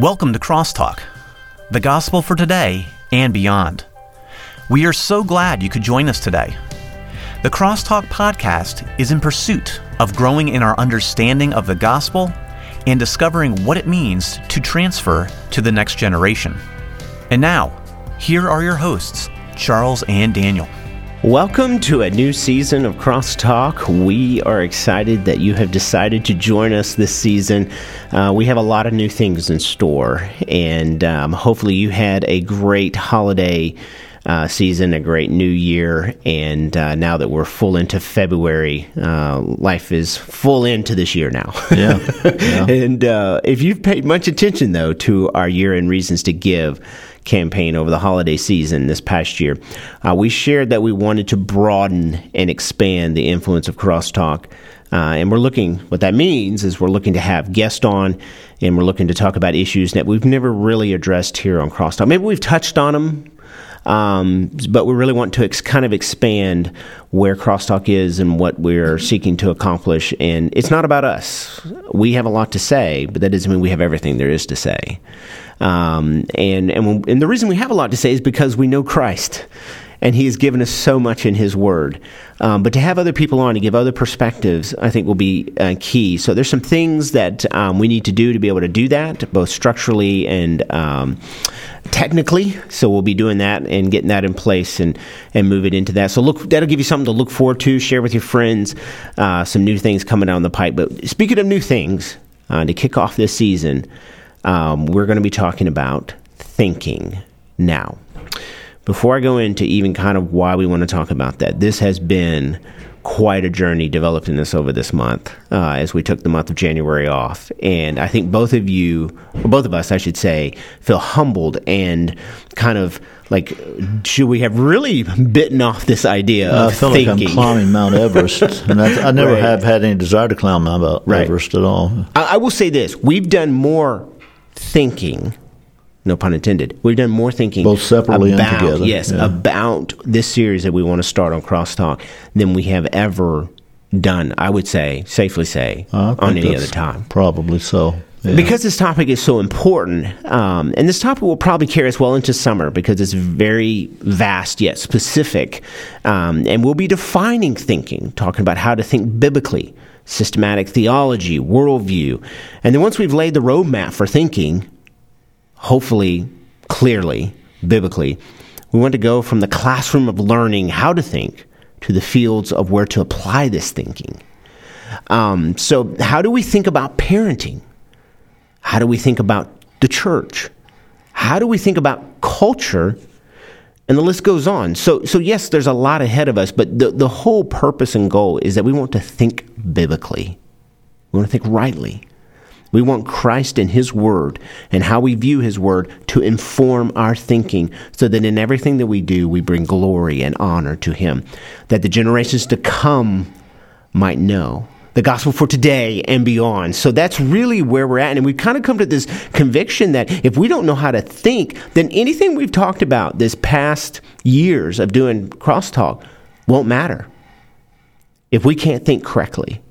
Welcome to Crosstalk, the gospel for today and beyond. We are so glad you could join us today. The Crosstalk podcast is in pursuit of growing in our understanding of the gospel and discovering what it means to transfer to the next generation. And now, here are your hosts, Charles and Daniel. Welcome to a new season of Crosstalk. We are excited that you have decided to join us this season. Uh, we have a lot of new things in store, and um, hopefully, you had a great holiday. Uh, season, a great new year, and uh, now that we're full into February, uh, life is full into this year now. Yeah. yeah. and uh, if you've paid much attention, though, to our year end reasons to give, campaign over the holiday season this past year, uh, we shared that we wanted to broaden and expand the influence of crosstalk. Uh, and we're looking, what that means is we're looking to have guests on and we're looking to talk about issues that we've never really addressed here on Crosstalk. Maybe we've touched on them, um, but we really want to ex- kind of expand where Crosstalk is and what we're seeking to accomplish. And it's not about us. We have a lot to say, but that doesn't mean we have everything there is to say. Um, and and, when, and the reason we have a lot to say is because we know Christ and he has given us so much in his word. Um, but to have other people on to give other perspectives, I think will be uh, key. So there's some things that um, we need to do to be able to do that, both structurally and um, technically. So we'll be doing that and getting that in place and and move it into that. So look, that'll give you something to look forward to. Share with your friends uh, some new things coming down the pipe. But speaking of new things, uh, to kick off this season um, we're going to be talking about thinking now. Before I go into even kind of why we want to talk about that, this has been quite a journey developing this over this month uh, as we took the month of January off. And I think both of you, or both of us, I should say, feel humbled and kind of like, should we have really bitten off this idea of I feel thinking? like I'm climbing Mount Everest, and I, I never Right. have had any desire to climb Mount Right. Everest at all. I, I will say this: we've done more thinking, no pun intended. We've done more thinking, Both separately and about, together, Yes, yeah. about this series that we want to start on Crosstalk than we have ever done. I would say, safely say, on any other time. Probably so. Yeah. Because this topic is so important, um, and this topic will probably carry us well into summer because it's very vast yet specific. Um, and we'll be defining thinking, talking about how to think biblically, systematic theology, worldview. And then once we've laid the roadmap for thinking, hopefully clearly, biblically, we want to go from the classroom of learning how to think to the fields of where to apply this thinking. Um, so, how do we think about parenting? How do we think about the church? How do we think about culture? And the list goes on. So, so yes, there's a lot ahead of us, but the, the whole purpose and goal is that we want to think biblically. We want to think rightly. We want Christ and His Word and how we view His Word to inform our thinking so that in everything that we do, we bring glory and honor to Him, that the generations to come might know the gospel for today and beyond. So that's really where we're at. And we've kind of come to this conviction that if we don't know how to think, then anything we've talked about this past years of doing crosstalk won't matter if we can't think correctly.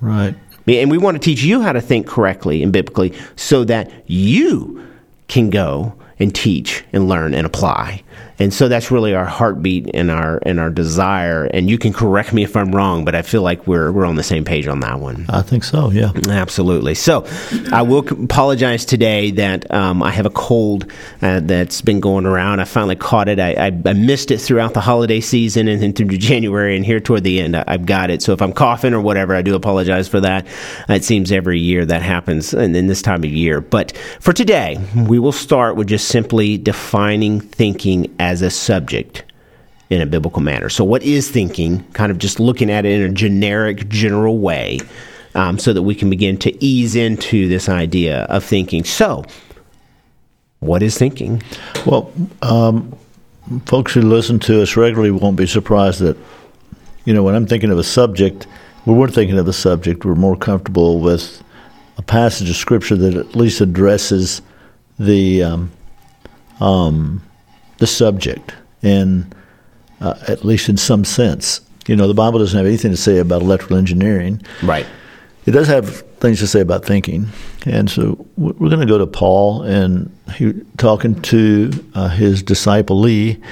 right. And we want to teach you how to think correctly and biblically so that you can go and teach and learn and apply. And so that's really our heartbeat and our and our desire. And you can correct me if I'm wrong, but I feel like we're we're on the same page on that one. I think so. Yeah. Absolutely. So, I will apologize today that um, I have a cold uh, that's been going around. I finally caught it. I, I, I missed it throughout the holiday season and then through January, and here toward the end, I, I've got it. So, if I'm coughing or whatever, I do apologize for that. It seems every year that happens, and in this time of year. But for today, we will start with just simply defining thinking as a subject in a biblical manner. So, what is thinking? Kind of just looking at it in a generic, general way, um, so that we can begin to ease into this idea of thinking. So, what is thinking? Well, um, folks who listen to us regularly won't be surprised that, you know, when I'm thinking of a subject, we're thinking of a subject, we're more comfortable with a passage of Scripture that at least addresses the um, um, the subject, in uh, at least in some sense. You know, the Bible doesn't have anything to say about electrical engineering. Right. It does have things to say about thinking, and so we're going to go to Paul and he talking to uh, his disciple Lee,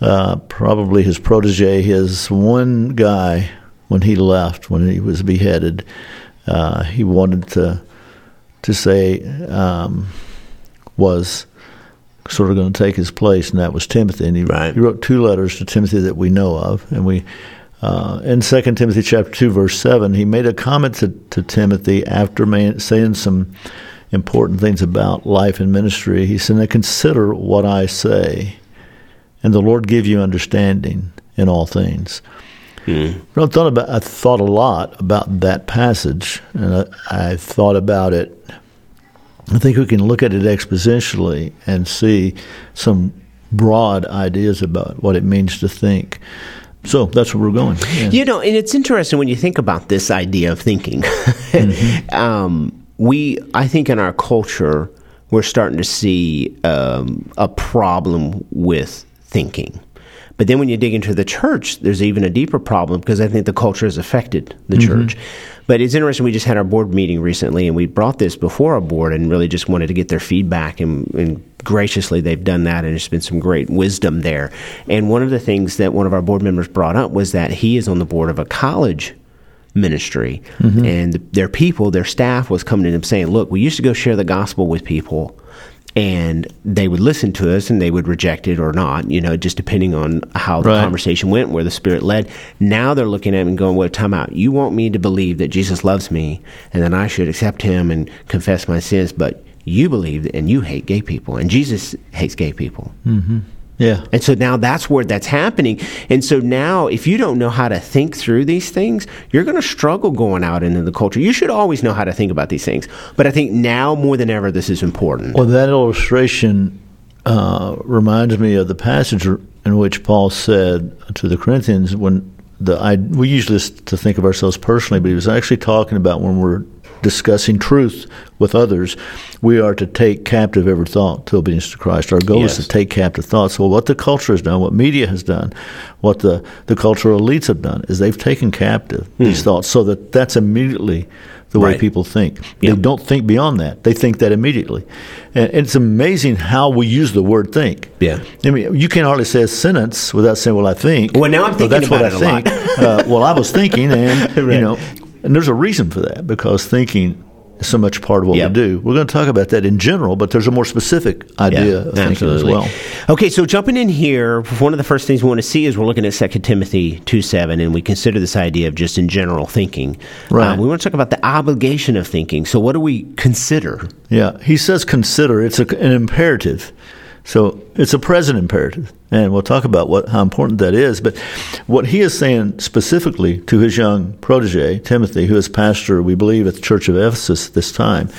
uh, probably his protege, his one guy when he left when he was beheaded. Uh, he wanted to to say um, was sort of going to take his place, and that was Timothy. And he, right. he wrote two letters to Timothy that we know of, and we. Uh, in 2 Timothy chapter 2 verse 7 he made a comment to, to Timothy after man, saying some important things about life and ministry he said now consider what I say and the Lord give you understanding in all things Hmm. I thought about I thought a lot about that passage and I, I thought about it I think we can look at it expositionally and see some broad ideas about what it means to think. So that's where we're going. Yeah. You know, and it's interesting when you think about this idea of thinking. mm-hmm. um, we, I think, in our culture, we're starting to see um, a problem with thinking. But then when you dig into the church, there's even a deeper problem because I think the culture has affected the mm-hmm. church. But it's interesting. We just had our board meeting recently, and we brought this before our board, and really just wanted to get their feedback. And, and graciously, they've done that, and there's been some great wisdom there. And one of the things that one of our board members brought up was that he is on the board of a college ministry, mm-hmm. and their people, their staff, was coming to them saying, "Look, we used to go share the gospel with people." And they would listen to us and they would reject it or not, you know, just depending on how the right. conversation went, where the Spirit led. Now they're looking at me and going, Well, time out. You want me to believe that Jesus loves me and that I should accept him and confess my sins, but you believe and you hate gay people, and Jesus hates gay people. Mm-hmm. Yeah. And so now that's where that's happening. And so now, if you don't know how to think through these things, you're going to struggle going out into the culture. You should always know how to think about these things. But I think now more than ever, this is important. Well, that illustration uh, reminds me of the passage in which Paul said to the Corinthians when the I, we usually to think of ourselves personally, but he was actually talking about when we're discussing truth with others, we are to take captive every thought to obedience to Christ. Our goal yes. is to take captive thoughts. Well, what the culture has done, what media has done, what the, the cultural elites have done, is they've taken captive hmm. these thoughts so that that's immediately the way right. people think. Yep. They don't think beyond that. They think that immediately. And it's amazing how we use the word think. Yeah. I mean, you can't hardly say a sentence without saying, well, I think. Well, now I'm thinking well, that's what I think. uh, well, I was thinking, and, right. you know, and there's a reason for that because thinking is so much part of what yep. we do. We're going to talk about that in general, but there's a more specific idea yeah, of thinking as well. Okay, so jumping in here, one of the first things we want to see is we're looking at 2 Timothy 2 7, and we consider this idea of just in general thinking. Right. Um, we want to talk about the obligation of thinking. So, what do we consider? Yeah, he says consider. It's a, an imperative. So it's a present imperative, and we'll talk about what how important that is. But what he is saying specifically to his young protege Timothy, who is pastor, we believe, at the Church of Ephesus at this time,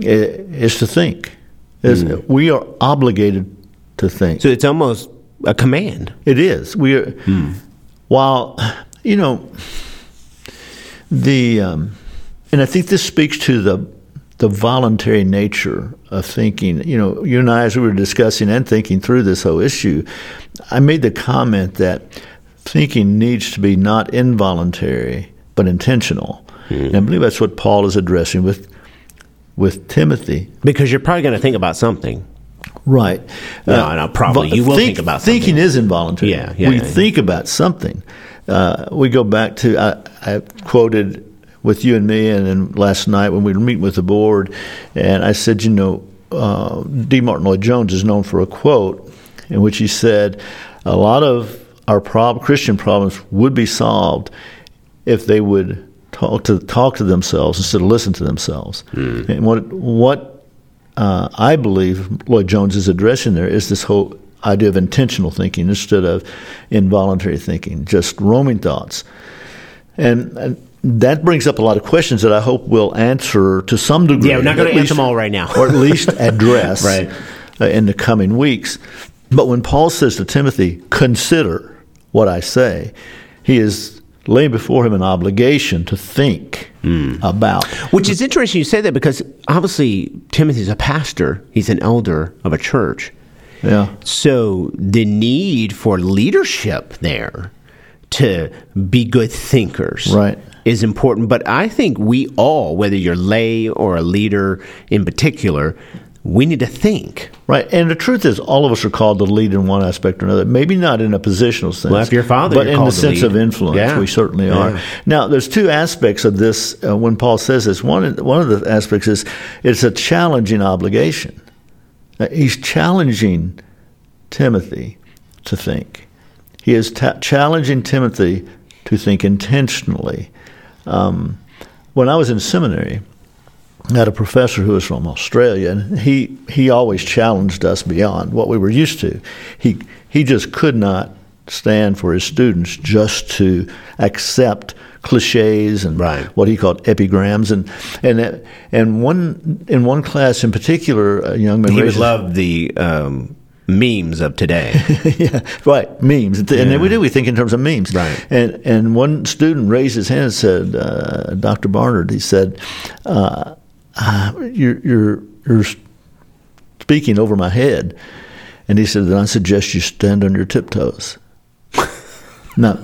is to think. Is mm. we are obligated to think. So it's almost a command. It is. We are. Mm. While you know the, um, and I think this speaks to the the voluntary nature of thinking. You know, you and I, as we were discussing and thinking through this whole issue, I made the comment that thinking needs to be not involuntary but intentional. Mm-hmm. And I believe that's what Paul is addressing with with Timothy. Because you're probably going to think about something. Right. No, uh, no, probably. You will think, think about something. Thinking is involuntary. Yeah, yeah We yeah, think yeah. about something. Uh, we go back to, I, I quoted with you and me, and then last night when we were meeting with the board, and I said, you know, uh, D. Martyn Lloyd Jones is known for a quote in which he said, a lot of our prob- Christian problems would be solved if they would talk to talk to themselves instead of listen to themselves. Mm. And what what uh, I believe Lloyd Jones is addressing there is this whole idea of intentional thinking instead of involuntary thinking, just roaming thoughts. And, and that brings up a lot of questions that I hope we'll answer to some degree. Yeah, we're not going to answer them all right now, or at least address right. uh, in the coming weeks. But when Paul says to Timothy, "Consider what I say," he is laying before him an obligation to think mm. about. Which is interesting you say that because obviously Timothy's a pastor; he's an elder of a church. Yeah. So the need for leadership there to be good thinkers. Right. Is important, but I think we all, whether you're lay or a leader in particular, we need to think. Right, and the truth is, all of us are called to lead in one aspect or another. Maybe not in a positional sense. Well, if you're father, but in the sense lead. of influence, Yeah. we certainly Yeah. are. Now, there's two aspects of this uh, when Paul says this. One, one of the aspects is it's a challenging obligation. Uh, he's challenging Timothy to think. He is ta- challenging Timothy to think intentionally. Um, when I was in seminary, I had a professor who was from Australia, and he, he always challenged us beyond what we were used to. He, he just could not stand for his students just to accept cliches and Right. what he called epigrams. And, and, and one, in one class in particular, a young man He would love the um, memes of today. yeah, right. Memes, and Yeah. then we do. We think in terms of memes. Right. And and one student raised his hand and said, uh, "Dr. Barnard," he said, uh, uh, "You're you're you're speaking over my head," and he said, "Then I suggest you stand on your tiptoes." now.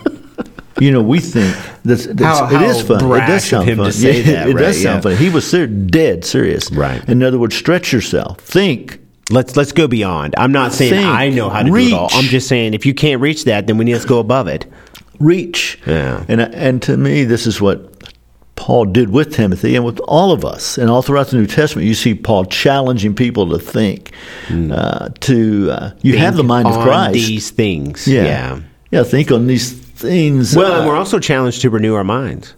You know, we think that's, that's How- it is how fun. It brash does of sound him to fun. say Yeah, that, it right, does sound yeah. funny. He was ser- dead serious. Right. In other words, stretch yourself. Think let's let's go beyond. I'm not saying Think. I know how to do it all. I'm just saying if you can't reach that, then we need to go above it. reach. Yeah. And and to me, this is what Paul did with Timothy and with all of us, and all throughout the New Testament, you see Paul challenging people to think, uh, to uh, you have the mind of on Christ. These things. yeah. yeah. yeah, think on these things. Well, uh, and we're also challenged to renew our minds.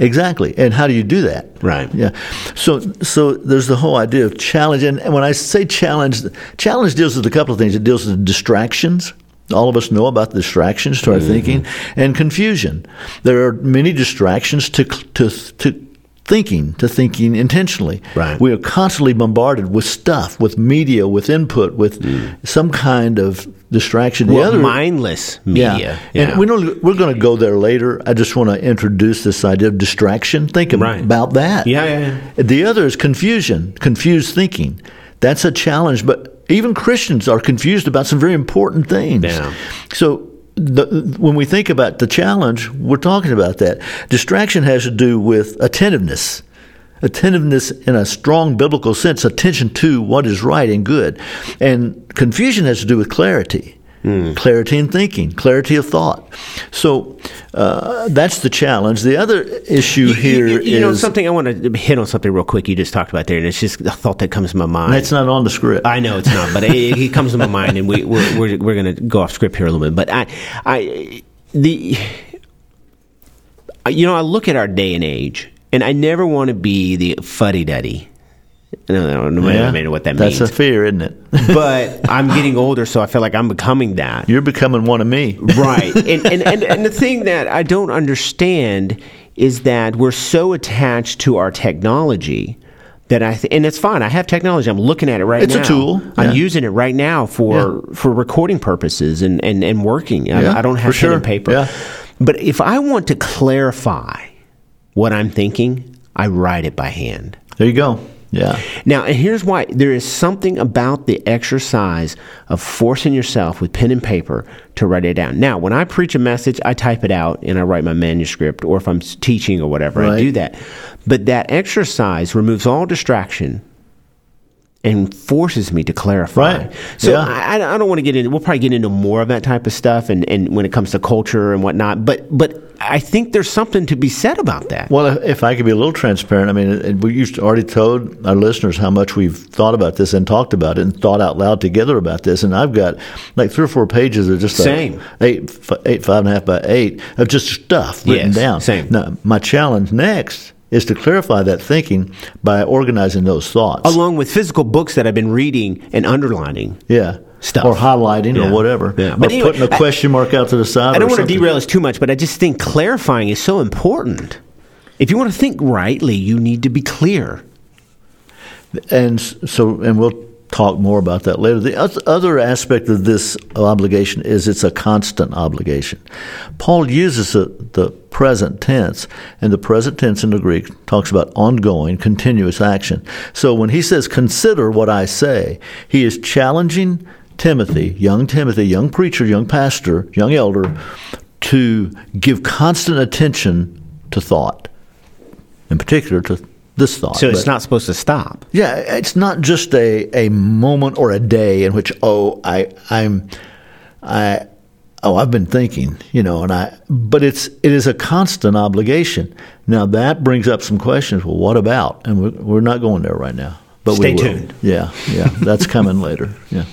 Exactly. And how do you do that? Right. Yeah. So so there's the whole idea of challenge and, when I say challenge challenge deals with a couple of things. It deals with distractions. All of us know about distractions to our Mm-hmm. thinking and confusion. There are many distractions to to to thinking, to thinking intentionally. Right. We are constantly bombarded with stuff, with media, with input, with some kind of distraction. The Mm. Other mindless media. yeah. And we don't, we're going to go there later. I just want to introduce this idea of distraction. Think Right. about that. Yeah, yeah, yeah. The other is confusion, confused thinking. That's a challenge, but even Christians are confused about some very important things. Yeah. So the, when we think about the challenge, we're talking about that. Distraction has to do with attentiveness. Attentiveness in a strong biblical sense, attention to what is right and good. And confusion has to do with clarity. Hmm. Clarity in thinking, clarity of thought. So uh, that's the challenge. The other issue here you, is you know something I want to hit on something real quick. You just talked about there, and it's just a thought that comes to my mind. that's not on the script. I know it's not, but it, it comes to my mind, and we, we're we're, we're going to go off script here a little bit. But I, I, the, you know, I look at our day and age, and I never want to be the fuddy duddy. No, no, no, Yeah. I know what that That's means. That's a fear, isn't it? but I'm getting older, so I feel like I'm becoming that. You're becoming one of me. right and, and, and, and the thing that i don't understand is that we're so attached to our technology that I th- and it's fine. I have technology. I'm looking at it right now. It's a tool, I'm yeah. using it right now for for recording purposes and and, and working. I- Yeah, I, don't have pen sure. and paper. Yeah. But if I want to clarify what I'm thinking, I write it by hand. There you go. Yeah. Now, and here's why there is something about the exercise of forcing yourself with pen and paper to write it down. Now, when I preach a message, I type it out and I write my manuscript, or if I'm teaching or whatever, I do that. But that exercise removes all distraction and forces me to clarify. Right. So Yeah. I, I don't want to get into. We'll probably get into more of that type of stuff, and, and when it comes to culture and whatnot. But but I think there's something to be said about that. Well, if- if I could be a little transparent, I mean, we used already told our listeners how much we've thought about this and talked about it and thought out loud together about this. And I've got like three or four pages of just Same. eight, f- eight, five and a half by eight of just stuff written Yes, down. same. Now, my challenge next is to clarify that thinking by organizing those thoughts. along with physical books that I've been reading and underlining. yeah. Stuff. Or highlighting Yeah. or whatever. Yeah. Or But anyway, putting a question mark out to the side. I don't or want to derail us too much, but I just think clarifying is so important. If you want to think rightly, you need to be clear. And so, and we'll talk more about that later. The other aspect of this obligation is it's a constant obligation. Paul uses the, the present tense, and the present tense in the Greek talks about ongoing, continuous action. So when he says, consider what I say, he is challenging Timothy, young Timothy, young preacher, young pastor, young elder, to give constant attention to thought, in particular to this thought. So it's But- not supposed to stop. yeah, it's not just a, a moment or a day in which oh I I'm I oh I've been thinking you know and I but it's it is a constant obligation. Now that brings up some questions. Well, what about? And we're, we're not going there right now. But Stay we will. tuned. Yeah, yeah, that's coming later. Yeah.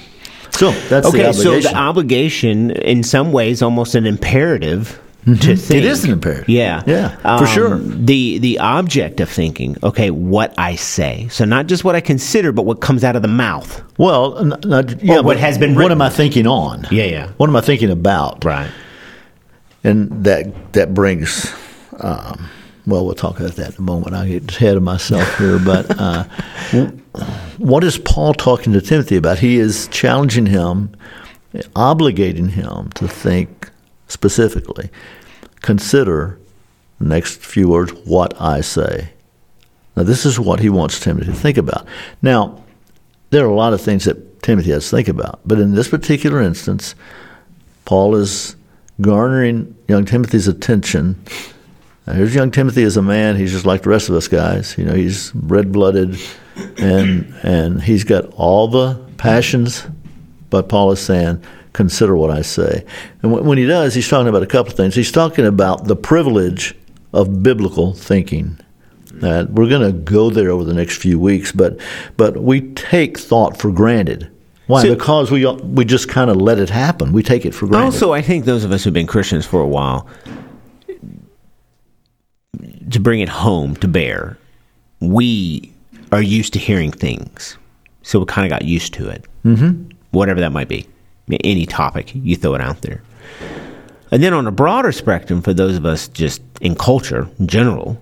So that's the Okay, so the obligation, in some ways, almost an imperative to think. Mm-hmm. It is an imperative. Yeah, Yeah, for sure. The the object of thinking. Okay, what I say. So not just what I consider, but what comes out of the mouth. well, n- not, yeah, what has been What am I thinking on? Yeah, yeah. What am I thinking about? Right. and that that brings um, well we'll talk about that in a moment i get ahead of myself here but uh, what is paul talking to timothy about he is challenging him obligating him to think specifically consider next few words what i say now this is what he wants timothy to think about now there are a lot of things that timothy has to think about but in this particular instance Paul is garnering young Timothy's attention. Now, here's young Timothy as a man. He's just like the rest of us guys. You know, he's red blooded, and and he's got all the passions. But Paul is saying, consider what I say. And when, he does, he's talking about a couple of things. He's talking about the privilege of biblical thinking. Uh, we're going to go there over the next few weeks, but but we take thought for granted. Why? So- because we we just kind of let it happen. We take it for granted. Also, I think those of us who've been Christians for a while, to bring it home to bear, we are used to hearing things, so we kind of got used to it. Mm-hmm. Whatever that might be, any topic you throw it out there. And then on a broader spectrum, for those of us just in culture in general,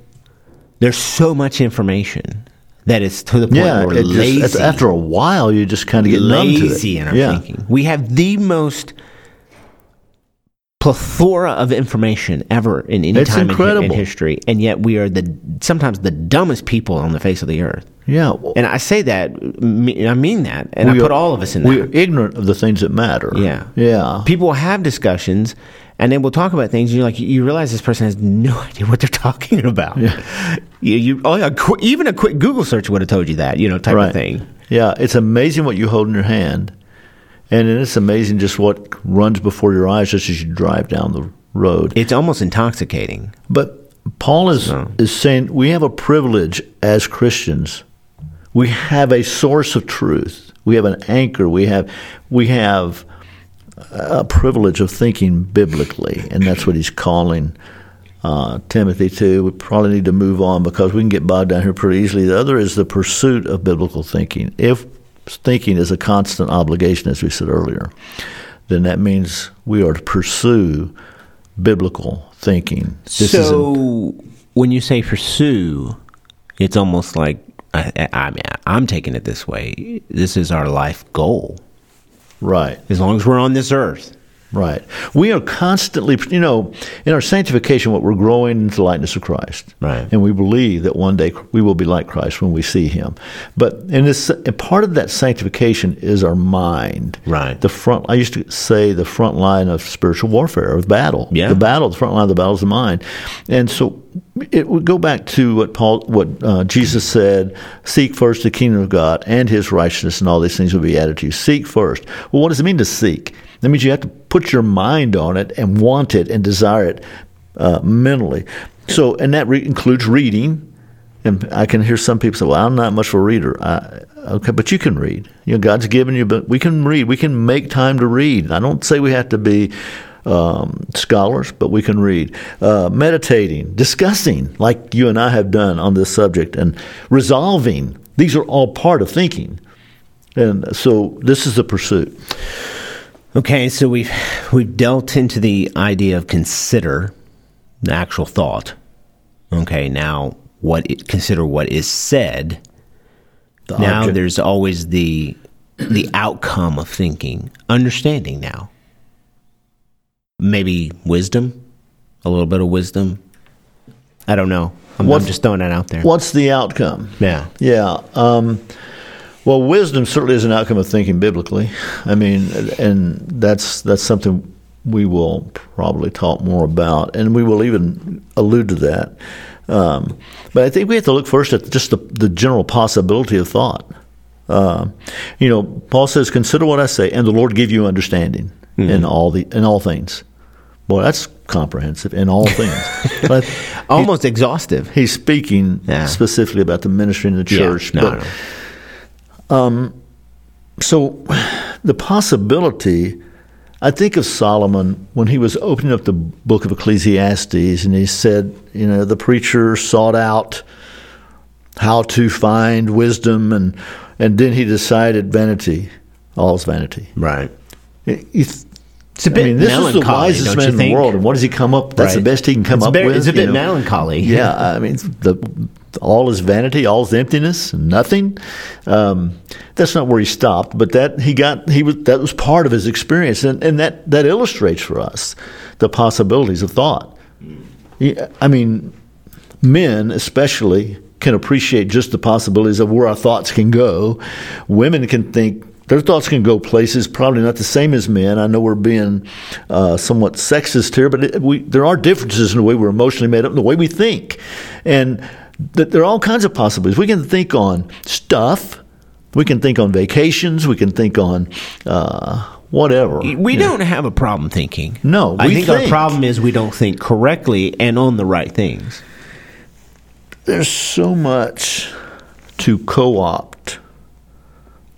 there's so much information that it's to the point yeah, where just- lazy it's- after a while, you just kind of get numb to it. lazy in our yeah. thinking. We have the most plethora of information ever in any It's time in in, history, and yet we are the sometimes the dumbest people on the face of the earth. Yeah, well, And I say that, I mean that, and I put are- all of us in We're ignorant of the things that matter. Yeah. yeah. People have discussions, and then we'll talk about things. And you're like, you realize this person has no idea what they're talking about. Yeah. You, you, oh yeah, qu- even a quick Google search would have told you that, you know, type right. of thing. Yeah, it's amazing what you hold in your hand, and it's amazing just what runs before your eyes just as you drive down the road. It's almost intoxicating. But Paul is No. is saying we have a privilege as Christians. We have a source of truth. We have an anchor. We have we have a privilege of thinking biblically, and that's what he's calling uh, Timothy to. We probably need to move on because we can get bogged down here pretty easily. The other is the pursuit of biblical thinking. If thinking is a constant obligation, as we said earlier, then that means we are to pursue biblical thinking. This is so when you say pursue, it's almost like I, I, I mean, I'm taking it this way. This is our life goal. right. As long as we're on this earth, Right. We are constantly, you know, in our sanctification, what we're growing into the likeness of Christ. Right. And we believe that one day we will be like Christ when we see Him. But and this, and part of that sanctification is our mind. Right. The front. I used to say the front line of spiritual warfare, of battle. Yeah. The battle, the front line of the battle is the mind. And so it would go back to what Paul, what uh, Jesus said: "Seek first the kingdom of God and His righteousness, and all these things will be added to you." Seek first. Well, what does it mean to seek? That means you have to put your mind on it and want it and desire it uh, mentally. So, and that re- includes reading. And I can hear some people say, "Well, I'm not much of a reader." I, okay, but you can read. You know, God's given you, but we can read. We can make time to read. I don't say we have to be um, scholars, but we can read. Uh, meditating, discussing, like you and I have done on this subject, and resolving. These are all part of thinking. And so, this is the pursuit. Okay, so we've we've dealt into the idea of consider the actual thought. Okay, now what it, consider what is said. The now object. there's always the the outcome of thinking, understanding. Now, maybe wisdom, a little bit of wisdom. I don't know. I'm, I'm just throwing that out there. What's the outcome? Yeah. Yeah. Um, well, wisdom certainly is an outcome of thinking biblically. I mean, and that's that's something we will probably talk more about, and we will even allude to that. Um, but I think we have to look first at just the, the general possibility of thought. Uh, you know, Paul says, "Consider what I say, and the Lord give you understanding mm-hmm. in all the in all things." Boy, that's comprehensive in all things. but Almost he, exhaustive. He's speaking yeah. specifically about the ministry in the church. Yeah, no, but, no. Um, so the possibility I think of Solomon when he was opening up the book of Ecclesiastes and he said, you know, the preacher sought out how to find wisdom and and then he decided vanity, all's vanity. Right. It's a bit I mean, this is the wisest man in the world, and what does he come up? That's right. the best he can come it's up with. It's a bit know? melancholy. Yeah, I mean, the all is vanity, all is emptiness, nothing. Um, that's not where he stopped, but that he got he was that was part of his experience, and, and that that illustrates for us the possibilities of thought. I mean, men especially can appreciate just the possibilities of where our thoughts can go. Women can think their thoughts can go places probably not the same as men. I know we're being uh, somewhat sexist here, but it, we, there are differences in the way we're emotionally made up, and the way we think, and that there are all kinds of possibilities. We can think on stuff. We can think on vacations. We can think on uh, whatever. We don't know. have a problem thinking. No, I think, think, our problem is we don't think correctly and on the right things. There's so much to co-opt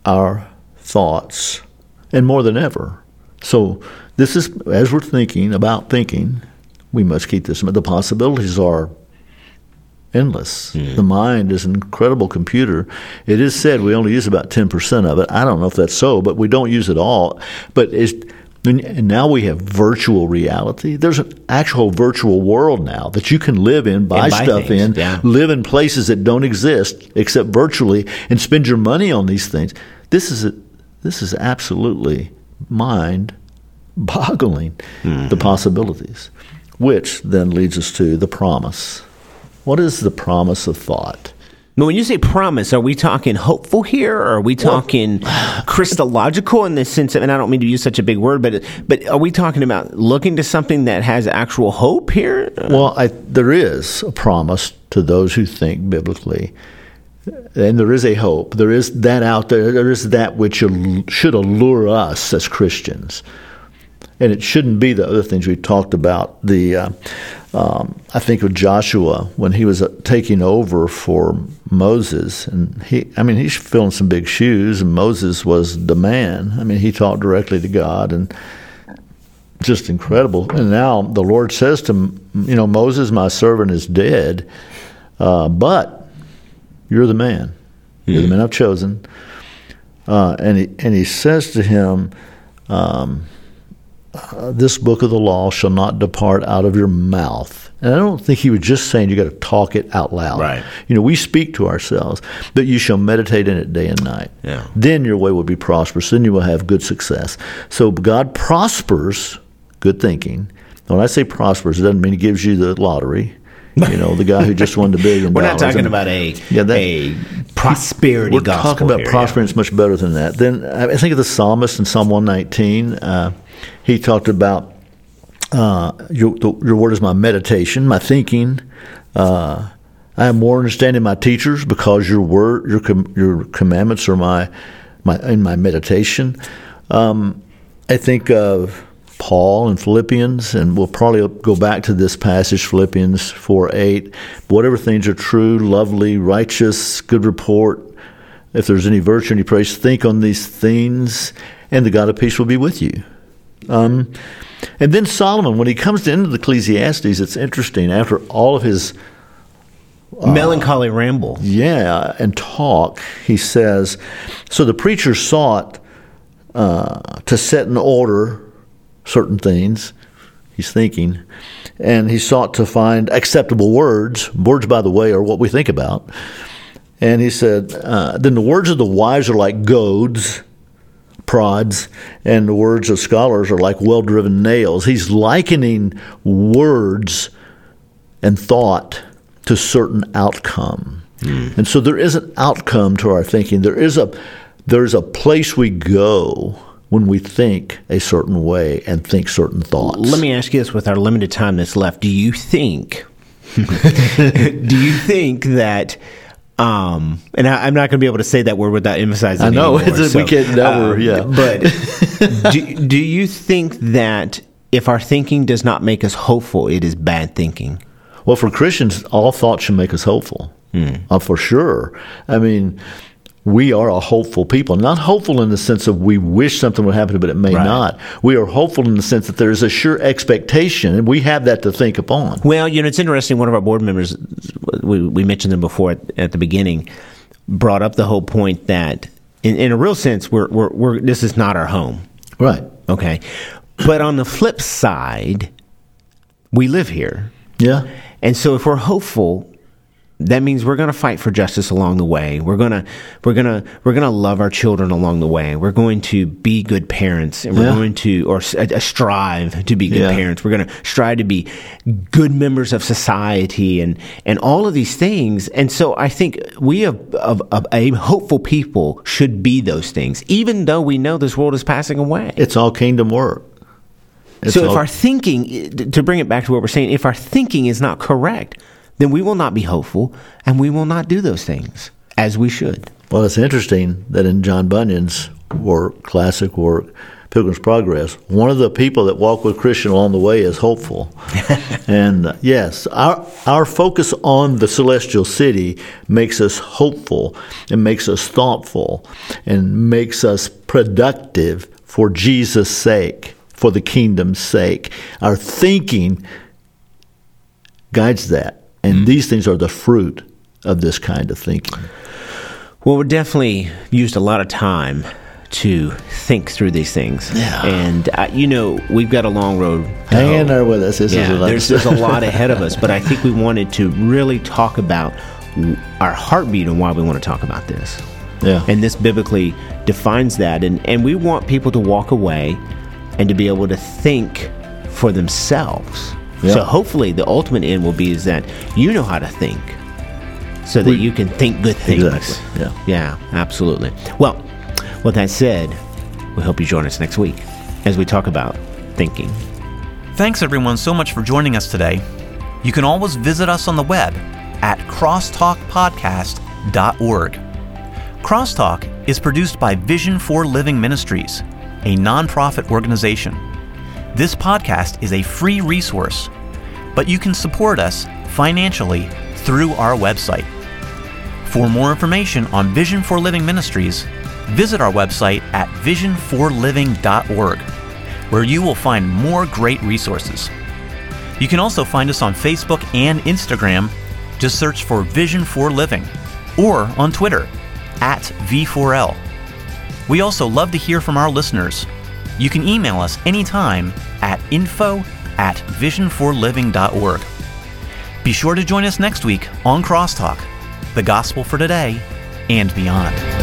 our thoughts, and more than ever. So this is as we're thinking about thinking, we must keep this. The possibilities are endless. Mm. The mind is an incredible computer. It is said we only use about 10% of it. I don't know if that's so, but we don't use it all. But and now we have virtual reality. There's an actual virtual world now that you can live in, buy, buy stuff things, in, yeah. live in places that don't exist except virtually, and spend your money on these things. This is a, this is absolutely mind boggling mm-hmm. the possibilities, which then leads us to the promise what is the promise of thought? Now, when you say promise, are we talking hopeful here, or are we talking well, Christological in the sense of? And I don't mean to use such a big word, but but are we talking about looking to something that has actual hope here? Well, I, there is a promise to those who think biblically, and there is a hope. There is that out there. There is that which should allure us as Christians, and it shouldn't be the other things we talked about. The uh, um, I think of Joshua when he was uh, taking over for Moses, and he, I mean, he's filling some big shoes, and Moses was the man. I mean, he talked directly to God, and just incredible. And now the Lord says to you know, Moses, my servant, is dead, uh, but you're the man. You're the hmm. man I've chosen. Uh, and he and he says to him. Um, uh, this book of the law shall not depart out of your mouth. And I don't think he was just saying you got to talk it out loud. Right. You know, we speak to ourselves, but you shall meditate in it day and night. Yeah. Then your way will be prosperous. Then you will have good success. So God prospers good thinking. When I say prospers, it doesn't mean he gives you the lottery. You know, the guy who just won the billion we're not talking about a yeah, that, a prosperity we're talking about here, prosperity. Yeah. much better than that. Then I think of the psalmist in Psalm 119. Uh, he talked about uh, your, the, your word is my meditation, my thinking. Uh, I am more understanding my teachers because your word, your com- your commandments are my my in my meditation. Um, I think of Paul in Philippians, and we'll probably go back to this passage, Philippians four eight. Whatever things are true, lovely, righteous, good report. If there's any virtue, any praise, think on these things, and the God of peace will be with you. Um, and then Solomon, when he comes to end of Ecclesiastes, it's interesting. After all of his uh, melancholy ramble, yeah, and talk, he says, "So the preacher sought uh, to set in order certain things." He's thinking, and he sought to find acceptable words. Words, by the way, are what we think about. And he said, uh, "Then the words of the wise are like goads." prods, and the words of scholars are like well driven nails. He's likening words and thought to certain outcome. Mm. And so there is an outcome to our thinking. There is a there's a place we go when we think a certain way and think certain thoughts. Let me ask you this with our limited time that's left. Do you think, do you think that, um, and I, am not going to be able to say that word without emphasizing I know, anymore, it's a- we can't never, um, yeah. But do, do you think that if our thinking does not make us hopeful, it is bad thinking? Well, for Christians, all thoughts should make us hopeful, uh, for sure. I mean, we are a hopeful people. Not hopeful in the sense of we wish something would happen, but it may Right. not. We are hopeful in the sense that there is a sure expectation, and we have that to think upon. Well, you know, it's interesting. One of our board members, we, we mentioned them before at, at the beginning, brought up the whole point that, in, in a real sense, we're, we're, we're this is not our home. Right. Okay, but on the flip side, we live here, Yeah. and so if we're hopeful, that means we're going to fight for justice along the way. We're going to we're going to we're going to love our children along the way. We're going to be good parents and we're Yeah. going to or uh, strive to be good Yeah. parents. We're going to strive to be good members of society and and all of these things. And so I think we of, of, of a hopeful people should be those things even though we know this world is passing away. It's all kingdom work. It's So if all- our thinking, to bring it back to what we're saying, if our thinking is not correct, then we will not be hopeful and we will not do those things as we should. Well, it's interesting that in John Bunyan's work, classic work, Pilgrim's Progress, one of the people that walk with Christian along the way is hopeful. and uh, yes, our our focus on the celestial city makes us hopeful and makes us thoughtful and makes us productive for Jesus' sake, for the kingdom's sake. Our thinking guides that. And these things are the fruit of this kind of thinking. Well, we definitely used a lot of time to think through these things. Yeah. And, uh, you know, we've got a long road. Hang in there with us. This yeah, there's, there's a lot ahead of us, but I think we wanted to really talk about our heartbeat and why we want to talk about this. Yeah. And this biblically defines that. And, and we want people to walk away and to be able to think for themselves. Yeah. So hopefully the ultimate end will be is that you know how to think so that We- you can think good things. Exactly, yeah. Yeah, absolutely. Well, with that said, we hope you join us next week as we talk about thinking. Thanks everyone so much for joining us today. You can always visit us on the web at crosstalkpodcast.org. Crosstalk is produced by Vision for Living Ministries, a nonprofit organization. This podcast is a free resource, but you can support us financially through our website. For more information on Vision for Living Ministries, visit our website at visionforliving.org, where you will find more great resources. You can also find us on Facebook and Instagram. Just search for Vision for Living, or on Twitter at V4L. We also love to hear from our listeners. You can email us anytime at info at visionforliving.org. Be sure to join us next week on Crosstalk, the gospel for today and beyond.